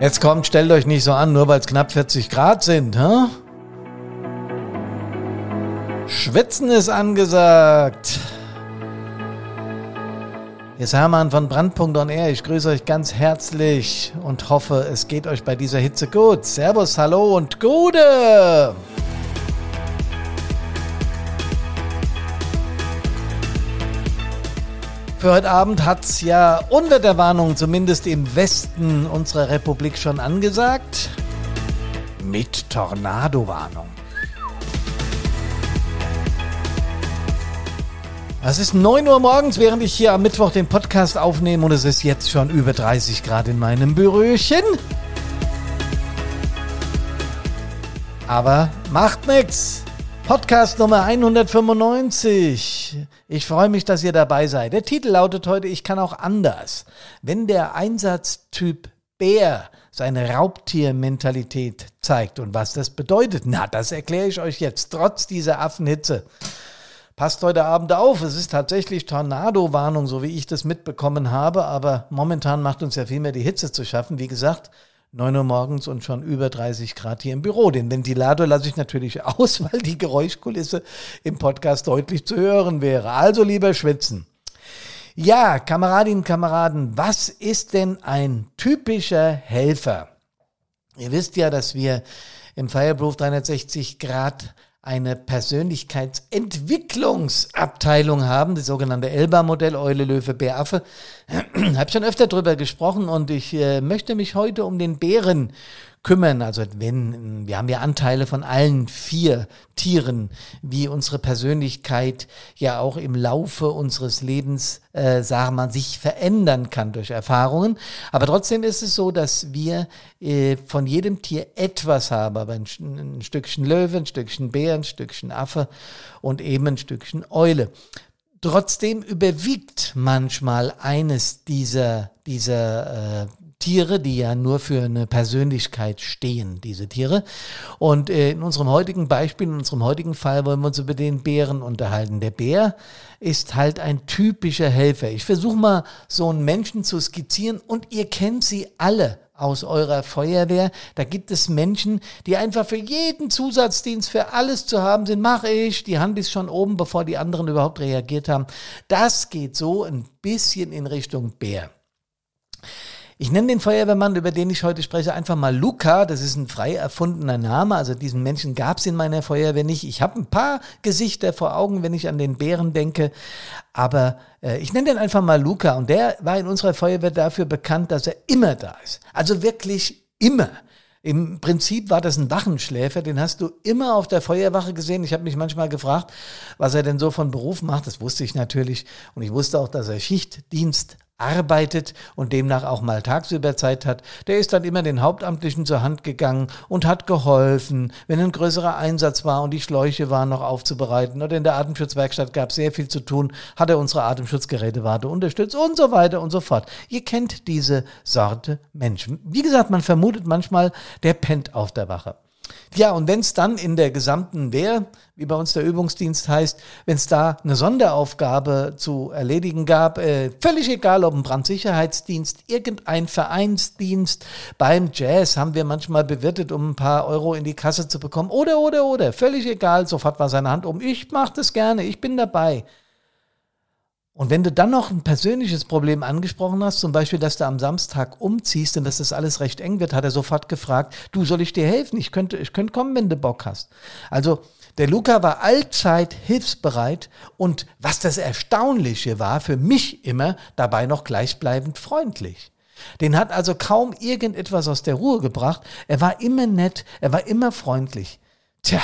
Jetzt kommt, stellt euch nicht so an, nur weil es knapp 40 Grad sind, hä? Schwitzen ist angesagt. Hier ist Hermann von Brandpunkt on Air. Ich grüße euch ganz herzlich und hoffe, es geht euch bei dieser Hitze gut. Servus, hallo und Gute! Für heute Abend hat es ja Unwetterwarnung zumindest im Westen unserer Republik schon angesagt. Mit Tornadowarnung. Es ist 9 Uhr morgens, während ich hier am Mittwoch den Podcast aufnehme und es ist jetzt schon über 30 Grad in meinem Büröchen. Aber macht nichts. Podcast Nummer 195. Ich freue mich, dass ihr dabei seid. Der Titel lautet heute Ich kann auch anders. Wenn der Einsatztyp Bär seine Raubtiermentalität zeigt und was das bedeutet, na, das erkläre ich euch jetzt, trotz dieser Affenhitze. Passt heute Abend auf, es ist tatsächlich Tornado-Warnung, so wie ich das mitbekommen habe, aber momentan macht uns ja viel mehr die Hitze zu schaffen. Wie gesagt, 9 Uhr morgens und schon über 30 Grad hier im Büro. Den Ventilator lasse ich natürlich aus, weil die Geräuschkulisse im Podcast deutlich zu hören wäre. Also lieber schwitzen. Ja, Kameradinnen Kameraden, was ist denn ein typischer Helfer? Ihr wisst ja, dass wir im Fireproof 360 Grad eine Persönlichkeitsentwicklungsabteilung haben, das sogenannte Elba-Modell, Eule, Löwe, Bär, Affe. Habe schon öfter drüber gesprochen und ich äh, möchte mich heute um den Bären kümmern. Also wenn, wir haben ja Anteile von allen vier Tieren, wie unsere Persönlichkeit ja auch im Laufe unseres Lebens, äh, sagen mal, sich verändern kann durch Erfahrungen. Aber trotzdem ist es so, dass wir äh, von jedem Tier etwas haben. Aber ein, ein Stückchen Löwe, ein Stückchen Bär, ein Stückchen Affe und eben ein Stückchen Eule. Trotzdem überwiegt manchmal eines dieser, dieser äh, Tiere, die ja nur für eine Persönlichkeit stehen, diese Tiere. Und äh, in unserem heutigen Beispiel, in unserem heutigen Fall wollen wir uns über den Bären unterhalten. Der Bär ist halt ein typischer Helfer. Ich versuche mal so einen Menschen zu skizzieren und ihr kennt sie alle aus eurer Feuerwehr. Da gibt es Menschen, die einfach für jeden Zusatzdienst, für alles zu haben sind. Mache ich. Die Hand ist schon oben, bevor die anderen überhaupt reagiert haben. Das geht so ein bisschen in Richtung Bär. Ich nenne den Feuerwehrmann, über den ich heute spreche, einfach mal Luca. Das ist ein frei erfundener Name. Also diesen Menschen gab es in meiner Feuerwehr nicht. Ich habe ein paar Gesichter vor Augen, wenn ich an den Bären denke. Aber äh, ich nenne den einfach mal Luca. Und der war in unserer Feuerwehr dafür bekannt, dass er immer da ist. Also wirklich immer. Im Prinzip war das ein Wachenschläfer, den hast du immer auf der Feuerwache gesehen. Ich habe mich manchmal gefragt, was er denn so von Beruf macht. Das wusste ich natürlich. Und ich wusste auch, dass er Schichtdienst arbeitet und demnach auch mal tagsüber Zeit hat, der ist dann immer den Hauptamtlichen zur Hand gegangen und hat geholfen, wenn ein größerer Einsatz war und die Schläuche waren noch aufzubereiten oder in der Atemschutzwerkstatt gab es sehr viel zu tun, hat er unsere Atemschutzgerätewarte unterstützt und so weiter und so fort. Ihr kennt diese Sorte Menschen. Wie gesagt, man vermutet manchmal, der pennt auf der Wache. Ja, und wenn es dann in der gesamten Wehr, wie bei uns der Übungsdienst heißt, wenn es da eine Sonderaufgabe zu erledigen gab, äh, völlig egal, ob ein Brandsicherheitsdienst, irgendein Vereinsdienst, beim Jazz haben wir manchmal bewirtet, um ein paar Euro in die Kasse zu bekommen, oder, oder, oder, völlig egal, sofort war seine Hand um, ich mache das gerne, ich bin dabei. Und wenn du dann noch ein persönliches Problem angesprochen hast, zum Beispiel, dass du am Samstag umziehst und dass das alles recht eng wird, hat er sofort gefragt, du, soll ich dir helfen? Ich könnte, ich könnte kommen, wenn du Bock hast. Also, der Luca war allzeit hilfsbereit und was das Erstaunliche war, für mich immer dabei noch gleichbleibend freundlich. Den hat also kaum irgendetwas aus der Ruhe gebracht. Er war immer nett, er war immer freundlich. Tja,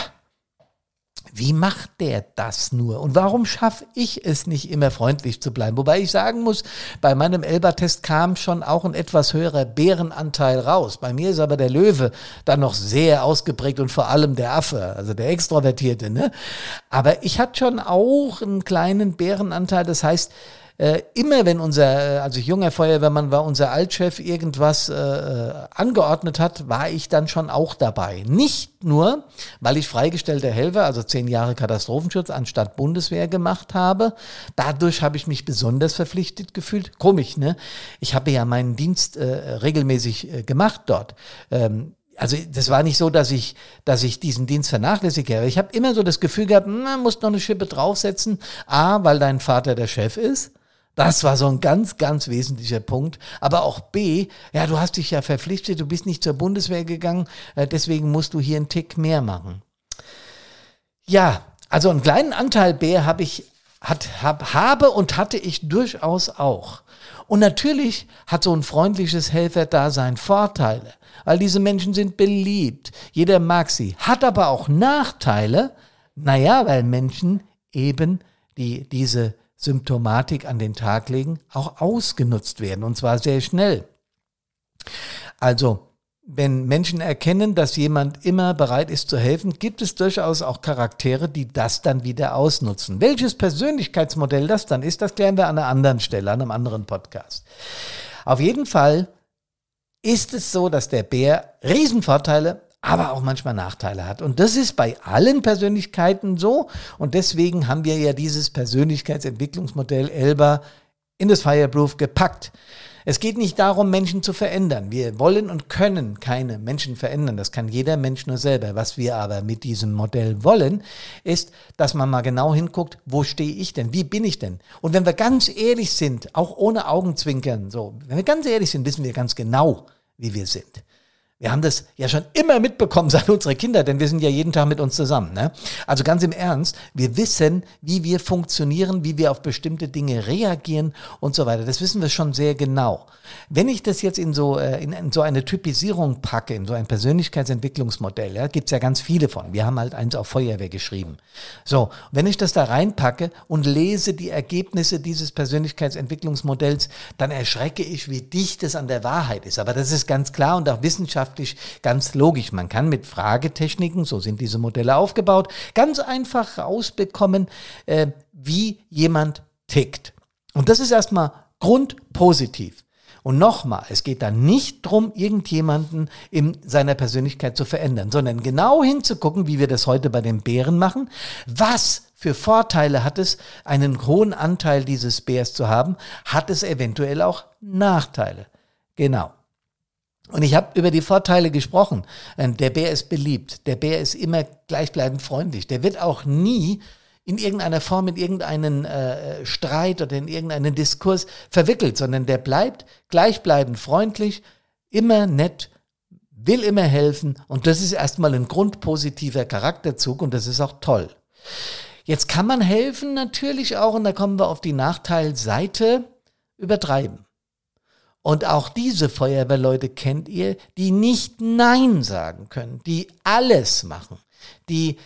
wie macht der das nur? Und warum schaffe ich es nicht immer freundlich zu bleiben? Wobei ich sagen muss, bei meinem Elba-Test kam schon auch ein etwas höherer Bärenanteil raus. Bei mir ist aber der Löwe dann noch sehr ausgeprägt und vor allem der Affe, also der Extrovertierte. Ne? Aber ich hatte schon auch einen kleinen Bärenanteil. Das heißt, äh, immer wenn unser, also junger Feuerwehrmann war, unser Altchef irgendwas äh, äh, angeordnet hat, war ich dann schon auch dabei. Nicht nur, weil ich freigestellter Helfer, also zehn Jahre Katastrophenschutz anstatt Bundeswehr gemacht habe. Dadurch habe ich mich besonders verpflichtet gefühlt. Komisch, ne? Ich habe ja meinen Dienst äh, regelmäßig äh, gemacht dort. Ähm, also das war nicht so, dass ich, dass ich diesen Dienst vernachlässige. Ich habe immer so das Gefühl gehabt, man muss noch eine Schippe draufsetzen. A, weil dein Vater der Chef ist. Das war so ein ganz, ganz wesentlicher Punkt. Aber auch B, ja, du hast dich ja verpflichtet, du bist nicht zur Bundeswehr gegangen, äh, deswegen musst du hier einen Tick mehr machen. Ja, also einen kleinen Anteil B habe ich, hat, hab, habe und hatte ich durchaus auch. Und natürlich hat so ein freundliches Helferdasein Vorteile, weil diese Menschen sind beliebt. Jeder mag sie. Hat aber auch Nachteile. Naja, weil Menschen eben die diese Symptomatik an den Tag legen, auch ausgenutzt werden und zwar sehr schnell. Also, wenn Menschen erkennen, dass jemand immer bereit ist zu helfen, gibt es durchaus auch Charaktere, die das dann wieder ausnutzen. Welches Persönlichkeitsmodell das dann ist, das klären wir an einer anderen Stelle, an einem anderen Podcast. Auf jeden Fall ist es so, dass der Bär Riesenvorteile aber auch manchmal Nachteile hat. Und das ist bei allen Persönlichkeiten so. Und deswegen haben wir ja dieses Persönlichkeitsentwicklungsmodell Elba in das Fireproof gepackt. Es geht nicht darum, Menschen zu verändern. Wir wollen und können keine Menschen verändern. Das kann jeder Mensch nur selber. Was wir aber mit diesem Modell wollen, ist, dass man mal genau hinguckt, wo stehe ich denn? Wie bin ich denn? Und wenn wir ganz ehrlich sind, auch ohne Augenzwinkern, so, wenn wir ganz ehrlich sind, wissen wir ganz genau, wie wir sind. Wir haben das ja schon immer mitbekommen seit unsere Kinder, denn wir sind ja jeden Tag mit uns zusammen. Ne? Also ganz im Ernst, wir wissen, wie wir funktionieren, wie wir auf bestimmte Dinge reagieren und so weiter. Das wissen wir schon sehr genau. Wenn ich das jetzt in so, äh, in, in so eine Typisierung packe, in so ein Persönlichkeitsentwicklungsmodell, ja, gibt es ja ganz viele von. Wir haben halt eins auf Feuerwehr geschrieben. So, wenn ich das da reinpacke und lese die Ergebnisse dieses Persönlichkeitsentwicklungsmodells, dann erschrecke ich, wie dicht es an der Wahrheit ist. Aber das ist ganz klar und auch wissenschaftlich wissenschaftlich ganz logisch. Man kann mit Fragetechniken, so sind diese Modelle aufgebaut, ganz einfach rausbekommen, äh, wie jemand tickt. Und das ist erstmal grundpositiv. Und nochmal, es geht da nicht drum, irgendjemanden in seiner Persönlichkeit zu verändern, sondern genau hinzugucken, wie wir das heute bei den Bären machen. Was für Vorteile hat es, einen hohen Anteil dieses Bärs zu haben? Hat es eventuell auch Nachteile? Genau. Und ich habe über die Vorteile gesprochen. Ähm, der Bär ist beliebt. Der Bär ist immer gleichbleibend freundlich. Der wird auch nie in irgendeiner Form in irgendeinen äh, Streit oder in irgendeinen Diskurs verwickelt, sondern der bleibt gleichbleibend freundlich, immer nett, will immer helfen und das ist erstmal ein grundpositiver Charakterzug und das ist auch toll. Jetzt kann man helfen natürlich auch, und da kommen wir auf die Nachteilseite, übertreiben. Und auch diese Feuerwehrleute kennt ihr, die nicht Nein sagen können, die alles machen, die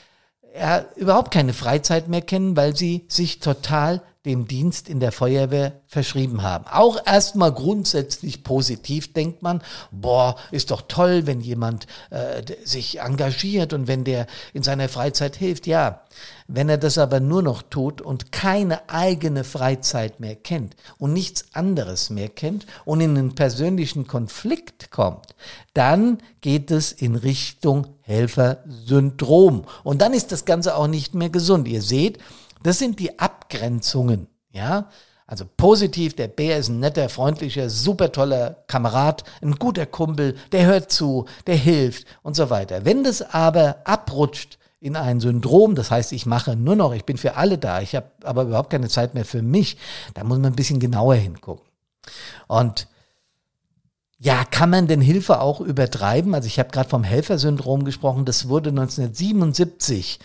ja, überhaupt keine Freizeit mehr kennen, weil sie sich total dem Dienst in der Feuerwehr verschrieben haben. Auch erstmal grundsätzlich positiv denkt man, boah, ist doch toll, wenn jemand äh, sich engagiert und wenn der in seiner Freizeit hilft. Ja, wenn er das aber nur noch tut und keine eigene Freizeit mehr kennt und nichts anderes mehr kennt und in einen persönlichen Konflikt kommt, dann geht es in Richtung Helfersyndrom. Und dann ist das Ganze auch nicht mehr gesund. Ihr seht, das sind die Abgrenzungen, ja. Also positiv, der Bär ist ein netter, freundlicher, super toller Kamerad, ein guter Kumpel, der hört zu, der hilft und so weiter. Wenn das aber abrutscht in ein Syndrom, das heißt, ich mache nur noch, ich bin für alle da, ich habe aber überhaupt keine Zeit mehr für mich, da muss man ein bisschen genauer hingucken. Und ja, kann man denn Hilfe auch übertreiben? Also ich habe gerade vom Helfersyndrom gesprochen, das wurde 1977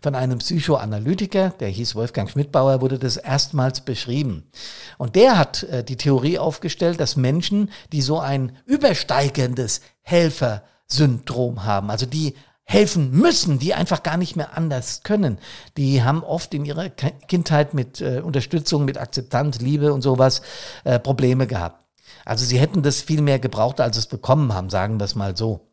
von einem Psychoanalytiker, der hieß Wolfgang Schmidbauer, wurde das erstmals beschrieben. Und der hat äh, die Theorie aufgestellt, dass Menschen, die so ein übersteigendes Helfersyndrom haben, also die helfen müssen, die einfach gar nicht mehr anders können. Die haben oft in ihrer Kindheit mit äh, Unterstützung, mit Akzeptanz, Liebe und sowas äh, Probleme gehabt. Also sie hätten das viel mehr gebraucht, als es bekommen haben, sagen wir es mal so.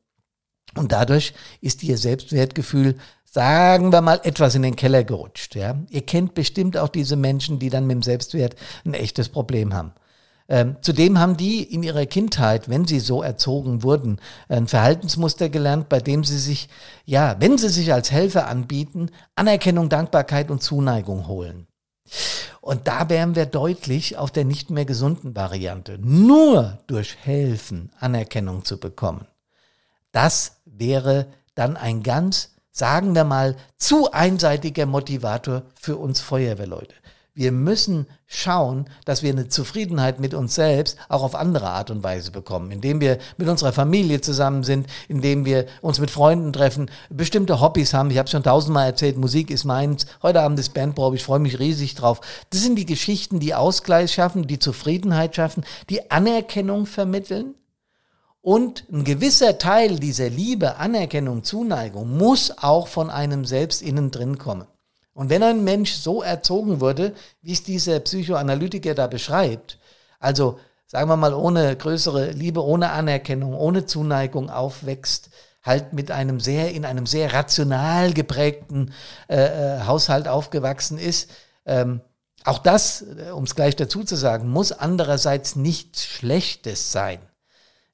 Und dadurch ist ihr Selbstwertgefühl sagen wir mal, etwas in den Keller gerutscht. Ja? Ihr kennt bestimmt auch diese Menschen, die dann mit dem Selbstwert ein echtes Problem haben. Ähm, zudem haben die in ihrer Kindheit, wenn sie so erzogen wurden, ein Verhaltensmuster gelernt, bei dem sie sich, ja, wenn sie sich als Helfer anbieten, Anerkennung, Dankbarkeit und Zuneigung holen. Und da wären wir deutlich auf der nicht mehr gesunden Variante. Nur durch Helfen Anerkennung zu bekommen. Das wäre dann ein ganz, sagen wir mal, zu einseitiger Motivator für uns Feuerwehrleute. Wir müssen schauen, dass wir eine Zufriedenheit mit uns selbst auch auf andere Art und Weise bekommen, indem wir mit unserer Familie zusammen sind, indem wir uns mit Freunden treffen, bestimmte Hobbys haben. Ich habe schon tausendmal erzählt, Musik ist meins. Heute Abend ist Bandprobe, ich freue mich riesig drauf. Das sind die Geschichten, die Ausgleich schaffen, die Zufriedenheit schaffen, die Anerkennung vermitteln. Und ein gewisser Teil dieser Liebe, Anerkennung, Zuneigung muss auch von einem selbst innen drin kommen. Und wenn ein Mensch so erzogen wurde, wie es dieser Psychoanalytiker da beschreibt, also sagen wir mal ohne größere Liebe, ohne Anerkennung, ohne Zuneigung aufwächst, halt mit einem sehr, in einem sehr rational geprägten äh, äh Haushalt aufgewachsen ist, ähm, auch das, äh, um es gleich dazu zu sagen, muss andererseits nichts Schlechtes sein.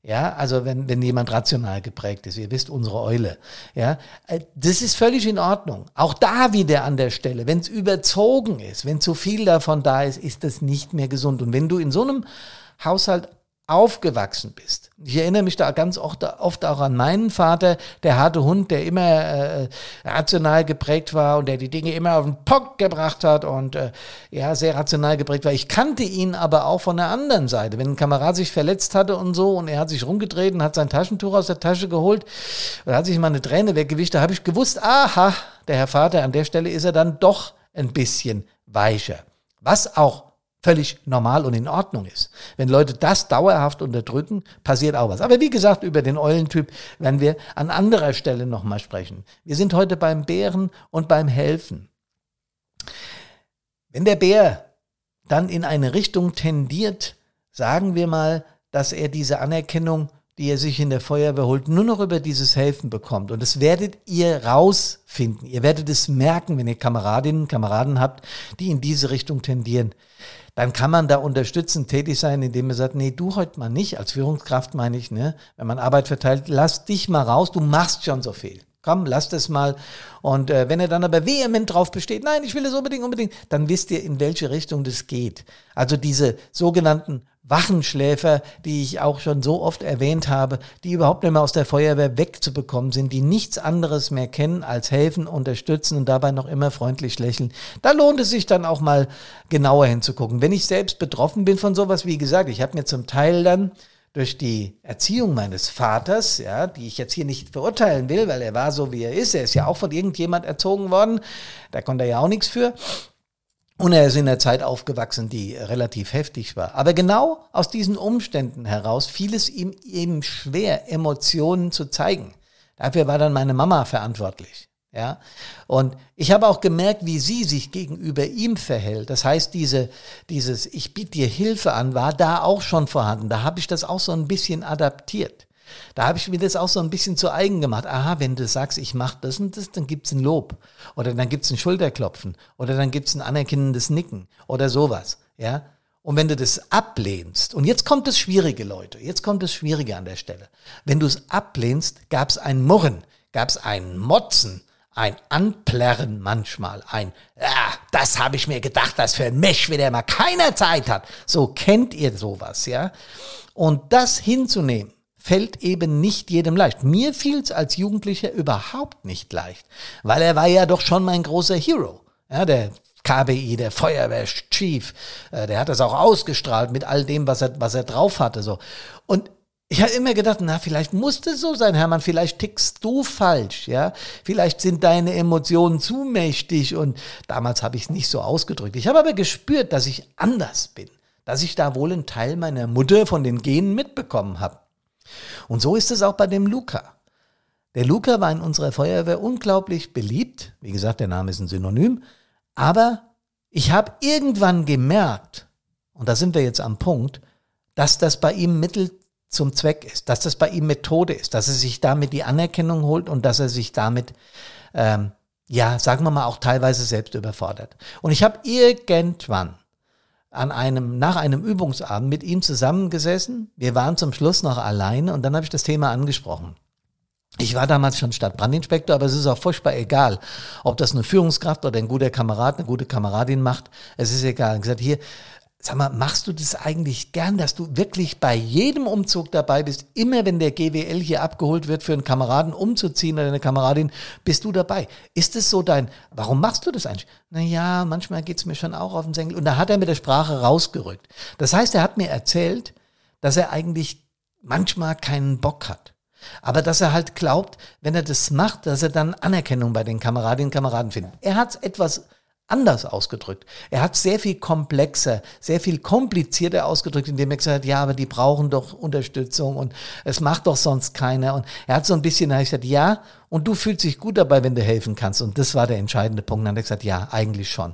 Ja, also wenn, wenn jemand rational geprägt ist, ihr wisst, unsere Eule. Ja, äh, das ist völlig in Ordnung. Auch da wieder an der Stelle, wenn es überzogen ist, wenn zu viel davon da ist, ist das nicht mehr gesund. Und wenn du in so einem Haushalt aufgewachsen bist. Ich erinnere mich da ganz oft, auch an meinen Vater, der harte Hund, der immer äh, rational geprägt war und der die Dinge immer auf den Punkt gebracht hat und äh, ja, sehr rational geprägt war. Ich kannte ihn aber auch von der anderen Seite. Wenn ein Kamerad sich verletzt hatte und so und er hat sich rumgedreht und hat sein Taschentuch aus der Tasche geholt und hat sich mal eine Träne weggewischt, da habe ich gewusst, aha, der Herr Vater, an der Stelle ist er dann doch ein bisschen weicher. Was auch völlig normal und in Ordnung ist. Wenn Leute das dauerhaft unterdrücken, passiert auch was. Aber wie gesagt, über den Eulentyp werden wir an anderer Stelle nochmal sprechen. Wir sind heute beim Bären und beim Helfen. Wenn der Bär dann in eine Richtung tendiert, sagen wir mal, dass er diese Anerkennung, die er sich in der Feuerwehr holt, nur noch über dieses Helfen bekommt. Und das werdet ihr rausfinden. Ihr werdet es merken, wenn ihr Kameradinnen, Kameraden habt, die in diese Richtung tendieren dann kann man da unterstützend tätig sein, indem man sagt, nee, du heute mal nicht, als Führungskraft meine ich, ne, wenn man Arbeit verteilt, lass dich mal raus, du machst schon so viel. Komm, lass das mal. Und äh, wenn er dann aber vehement drauf besteht, nein, ich will es unbedingt, unbedingt, dann wisst ihr, in welche Richtung das geht. Also diese sogenannten Wachenschläfer, die ich auch schon so oft erwähnt habe, die überhaupt nicht mehr aus der Feuerwehr wegzubekommen sind, die nichts anderes mehr kennen als helfen, unterstützen und dabei noch immer freundlich lächeln. Da lohnt es sich dann auch mal genauer hinzugucken. Wenn ich selbst betroffen bin von sowas, wie gesagt, ich habe mir zum Teil dann durch die Erziehung meines Vaters, ja, die ich jetzt hier nicht verurteilen will, weil er war so, wie er ist. Er ist ja auch von irgendjemand erzogen worden. Da konnte er ja auch nichts für. Und er ist in der Zeit aufgewachsen, die relativ heftig war. Aber genau aus diesen Umständen heraus fiel es ihm eben schwer, Emotionen zu zeigen. Dafür war dann meine Mama verantwortlich. Ja, und ich habe auch gemerkt, wie sie sich gegenüber ihm verhält. Das heißt, diese, dieses Ich biete dir Hilfe an, war da auch schon vorhanden. Da habe ich das auch so ein bisschen adaptiert. Da habe ich mir das auch so ein bisschen zu eigen gemacht. Aha, wenn du sagst, ich mache das und das, dann gibt's ein Lob. Oder dann gibt's ein Schulterklopfen. Oder dann gibt's ein anerkennendes Nicken. Oder sowas. Ja. Und wenn du das ablehnst, und jetzt kommt das Schwierige, Leute, jetzt kommt das Schwierige an der Stelle. Wenn du es ablehnst, gab's ein Murren, gab's ein Motzen, ein Anplärren manchmal, ein, ja, das habe ich mir gedacht, das für ein Mech, wenn der mal keiner Zeit hat. So kennt ihr sowas, ja. Und das hinzunehmen, fällt eben nicht jedem leicht. Mir fiel es als Jugendlicher überhaupt nicht leicht, weil er war ja doch schon mein großer Hero. Ja, der KBI, der Feuerwehrchief, äh, der hat das auch ausgestrahlt mit all dem, was er, was er drauf hatte. So. Und ich habe immer gedacht, na, vielleicht muss das so sein, Hermann, vielleicht tickst du falsch, ja. Vielleicht sind deine Emotionen zu mächtig und damals habe ich es nicht so ausgedrückt. Ich habe aber gespürt, dass ich anders bin, dass ich da wohl einen Teil meiner Mutter von den Genen mitbekommen habe. Und so ist es auch bei dem Luca. Der Luca war in unserer Feuerwehr unglaublich beliebt. Wie gesagt, der Name ist ein Synonym. Aber ich habe irgendwann gemerkt, und da sind wir jetzt am Punkt, dass das bei ihm Mittel zum Zweck ist, dass das bei ihm Methode ist, dass er sich damit die Anerkennung holt und dass er sich damit ähm, ja, sagen wir mal auch teilweise selbst überfordert. Und ich habe irgendwann an einem, nach einem Übungsabend mit ihm zusammengesessen. Wir waren zum Schluss noch alleine und dann habe ich das Thema angesprochen. Ich war damals schon Stadtbrandinspektor, aber es ist auch furchtbar egal, ob das eine Führungskraft oder ein guter Kamerad, eine gute Kameradin macht. Es ist egal. Ich gesagt, hier, Sag mal, machst du das eigentlich gern, dass du wirklich bei jedem Umzug dabei bist? Immer wenn der GWL hier abgeholt wird für einen Kameraden umzuziehen oder eine Kameradin, bist du dabei. Ist es so dein, warum machst du das eigentlich? Naja, manchmal geht's mir schon auch auf den Senkel. Und da hat er mit der Sprache rausgerückt. Das heißt, er hat mir erzählt, dass er eigentlich manchmal keinen Bock hat. Aber dass er halt glaubt, wenn er das macht, dass er dann Anerkennung bei den Kameradinnen und Kameraden findet. Er hat etwas anders ausgedrückt. Er hat sehr viel komplexer, sehr viel komplizierter ausgedrückt, indem er gesagt hat, ja, aber die brauchen doch Unterstützung und es macht doch sonst keiner. Und er hat so ein bisschen da gesagt, ja, und du fühlst dich gut dabei, wenn du helfen kannst. Und das war der entscheidende Punkt. Dann hat er gesagt, ja, eigentlich schon.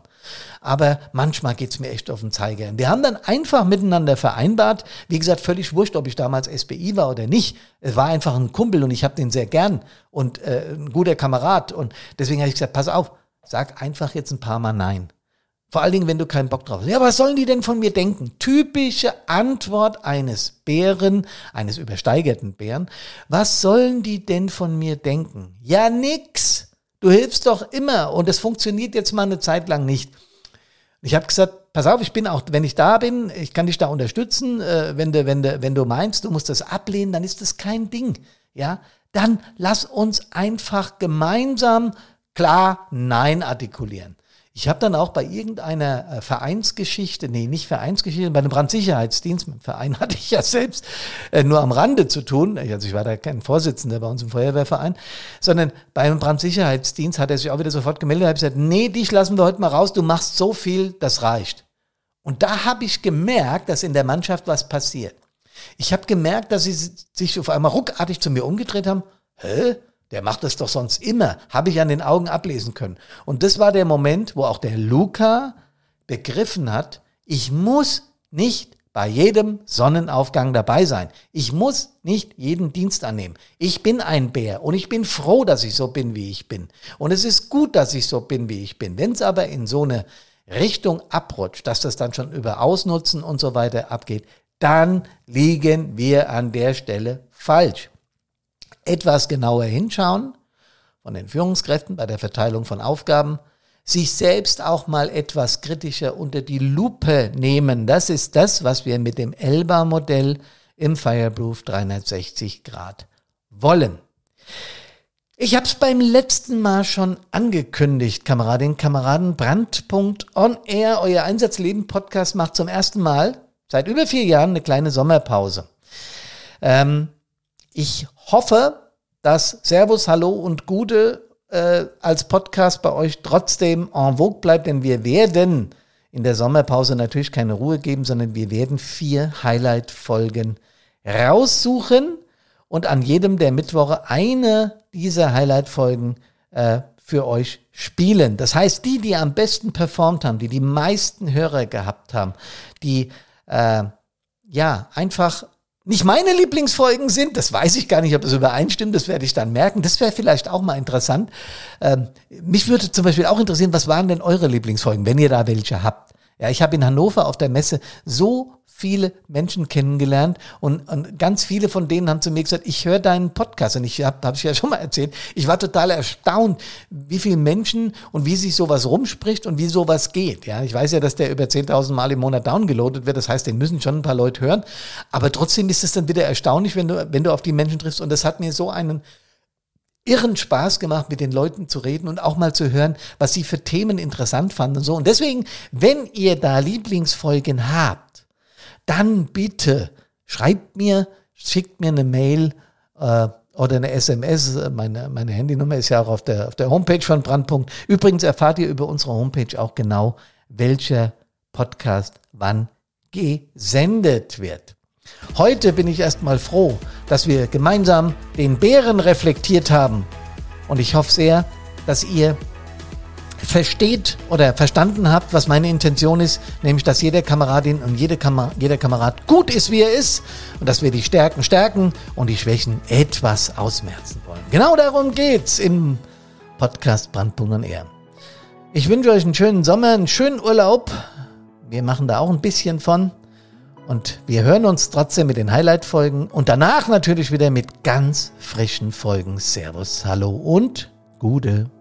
Aber manchmal geht's mir echt auf den Zeiger. Wir haben dann einfach miteinander vereinbart, wie gesagt, völlig wurscht, ob ich damals SBI war oder nicht. Es war einfach ein Kumpel und ich habe den sehr gern und äh, ein guter Kamerad. Und deswegen habe ich gesagt, pass auf, Sag einfach jetzt ein paar Mal Nein. Vor allen Dingen, wenn du keinen Bock drauf hast. Ja, was sollen die denn von mir denken? Typische Antwort eines Bären, eines übersteigerten Bären. Was sollen die denn von mir denken? Ja, nix. Du hilfst doch immer und es funktioniert jetzt mal eine Zeit lang nicht. Ich habe gesagt, pass auf, ich bin auch, wenn ich da bin, ich kann dich da unterstützen. Äh, wenn, du, wenn, du, wenn du meinst, du musst das ablehnen, dann ist das kein Ding. Ja, dann lass uns einfach gemeinsam klar Nein artikulieren. Ich habe dann auch bei irgendeiner äh, Vereinsgeschichte, nee, nicht Vereinsgeschichte, bei einem Brandsicherheitsdienst, mit dem Verein hatte ich ja selbst äh, nur am Rande zu tun, also ich war da kein Vorsitzender bei uns im Feuerwehrverein, sondern beim Brandsicherheitsdienst hat er sich auch wieder sofort gemeldet und hat gesagt, nee, dich lassen wir heute mal raus, du machst so viel, das reicht. Und da habe ich gemerkt, dass in der Mannschaft was passiert. Ich habe gemerkt, dass sie sich auf einmal ruckartig zu mir umgedreht haben. Hä? Der macht das doch sonst immer. Habe ich an den Augen ablesen können. Und das war der Moment, wo auch der Luca begriffen hat, ich muss nicht bei jedem Sonnenaufgang dabei sein. Ich muss nicht jeden Dienst annehmen. Ich bin ein Bär und ich bin froh, dass ich so bin, wie ich bin. Und es ist gut, dass ich so bin, wie ich bin. Wenn es aber in so eine Richtung abrutscht, dass das dann schon über Ausnutzen und so weiter abgeht, dann liegen wir an der Stelle falsch etwas genauer hinschauen von den Führungskräften bei der Verteilung von Aufgaben, sich selbst auch mal etwas kritischer unter die Lupe nehmen. Das ist das, was wir mit dem Elba-Modell im Fireproof 360 Grad wollen. Ich habe es beim letzten Mal schon angekündigt, Kameradinnen und Kameraden. Brandpunkt on Air, euer Einsatzleben-Podcast macht zum ersten Mal seit über vier Jahren eine kleine Sommerpause. Ähm, ich hoffe, dass Servus, Hallo und Gute äh, als Podcast bei euch trotzdem en vogue bleibt, denn wir werden in der Sommerpause natürlich keine Ruhe geben, sondern wir werden vier Highlight-Folgen raussuchen und an jedem der Mittwoche eine dieser Highlight-Folgen äh, für euch spielen. Das heißt, die, die am besten performt haben, die die meisten Hörer gehabt haben, die äh, ja einfach nicht meine Lieblingsfolgen sind. Das weiß ich gar nicht, ob das übereinstimmt. Das werde ich dann merken. Das wäre vielleicht auch mal interessant. Ähm, mich würde zum Beispiel auch interessieren, was waren denn eure Lieblingsfolgen, wenn ihr da welche habt? Ja, ich habe in Hannover auf der Messe so viele Menschen kennengelernt und, und ganz viele von denen haben zu mir gesagt, ich höre deinen Podcast und ich habe hab ich ja schon mal erzählt, ich war total erstaunt, wie viele Menschen und wie sich sowas rumspricht und wie sowas geht. Ja, ich weiß ja, dass der über 10.000 Mal im Monat downgeloadet wird, das heißt, den müssen schon ein paar Leute hören, aber trotzdem ist es dann wieder erstaunlich, wenn du, wenn du auf die Menschen triffst und das hat mir so einen irren Spaß gemacht, mit den Leuten zu reden und auch mal zu hören, was sie für Themen interessant fanden und so. Und deswegen, wenn ihr da Lieblingsfolgen habt, dann bitte schreibt mir, schickt mir eine Mail äh, oder eine SMS. Meine, meine Handynummer ist ja auch auf der, auf der Homepage von Brandpunkt. Übrigens erfahrt ihr über unsere Homepage auch genau, welcher Podcast wann gesendet wird. Heute bin ich erstmal froh, dass wir gemeinsam den Bären reflektiert haben. Und ich hoffe sehr, dass ihr versteht oder verstanden habt, was meine Intention ist, nämlich dass jede Kameradin und jede Kamer jeder Kamerad gut ist, wie er ist und dass wir die Stärken stärken und die Schwächen etwas ausmerzen wollen. Genau darum geht's im Podcast Brandpunkt und R. Ich wünsche euch einen schönen Sommer, einen schönen Urlaub. Wir machen da auch ein bisschen von. Und wir hören uns trotzdem mit den Highlight-Folgen und danach natürlich wieder mit ganz frischen Folgen. Servus, hallo und Gude.